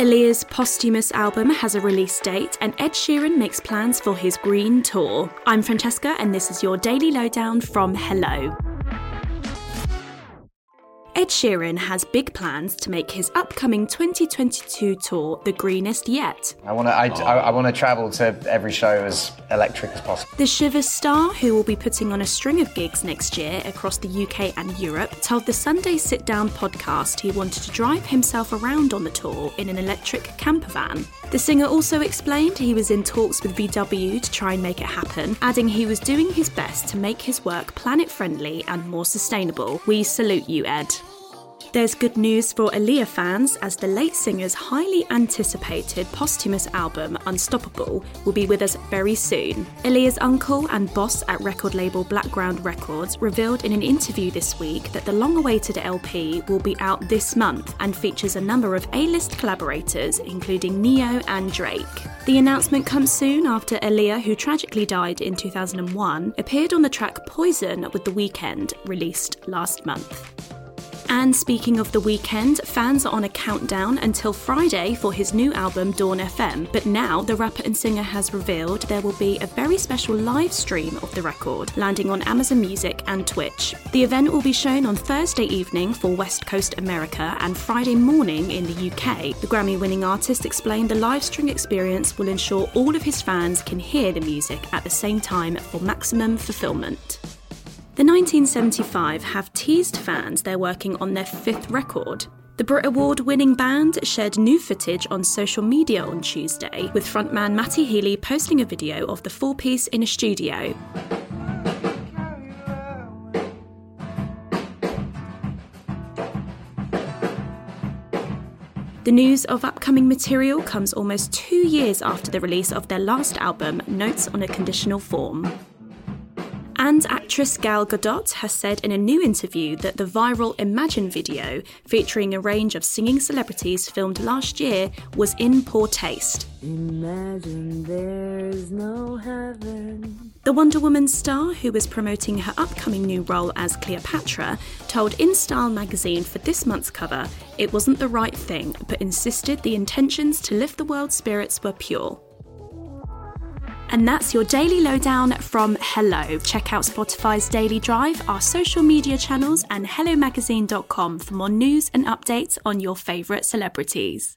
Aaliyah's posthumous album has a release date, and Ed Sheeran makes plans for his Green Tour. I'm Francesca, and this is your daily lowdown from Hello. Ed Sheeran has big plans to make his upcoming 2022 tour the greenest yet. I want to. I, I, I want to travel to every show as electric as possible. The Shivers star, who will be putting on a string of gigs next year across the UK and Europe, told the Sunday Sit Down podcast he wanted to drive himself around on the tour in an electric camper van. The singer also explained he was in talks with VW to try and make it happen, adding he was doing his best to make his work planet friendly and more sustainable. We salute you, Ed. There's good news for Aaliyah fans as the late singer's highly anticipated posthumous album, Unstoppable, will be with us very soon. Aaliyah's uncle and boss at record label Blackground Records revealed in an interview this week that the long awaited LP will be out this month and features a number of A list collaborators, including Ne-Yo and Drake. The announcement comes soon after Aaliyah, who tragically died in 2001, appeared on the track Poison with The Weeknd, released last month. And speaking of the Weeknd, fans are on a countdown until Friday for his new album Dawn FM. But now the rapper and singer has revealed there will be a very special live stream of the record, landing on Amazon Music and Twitch. The event will be shown on Thursday evening for West Coast America and Friday morning in the UK. The Grammy winning artist explained the live stream experience will ensure all of his fans can hear the music at the same time for maximum fulfillment. The 1975 have teased fans they're working on their fifth record. The Brit Award winning band shared new footage on social media on Tuesday, with frontman Matty Healy posting a video of the four piece in a studio. The news of upcoming material comes almost two years after the release of their last album, Notes on a Conditional Form. And actress Gal Gadot has said in a new interview that the viral Imagine video, featuring a range of singing celebrities filmed last year, was in poor taste. Imagine there's no heaven. The Wonder Woman star, who is promoting her upcoming new role as Cleopatra, told InStyle magazine for this month's cover it wasn't the right thing, but insisted the intentions to lift the world's spirits were pure. And that's your daily lowdown from Hello. Check out Spotify's Daily Drive, our social media channels, and HelloMagazine.com for more news and updates on your favourite celebrities.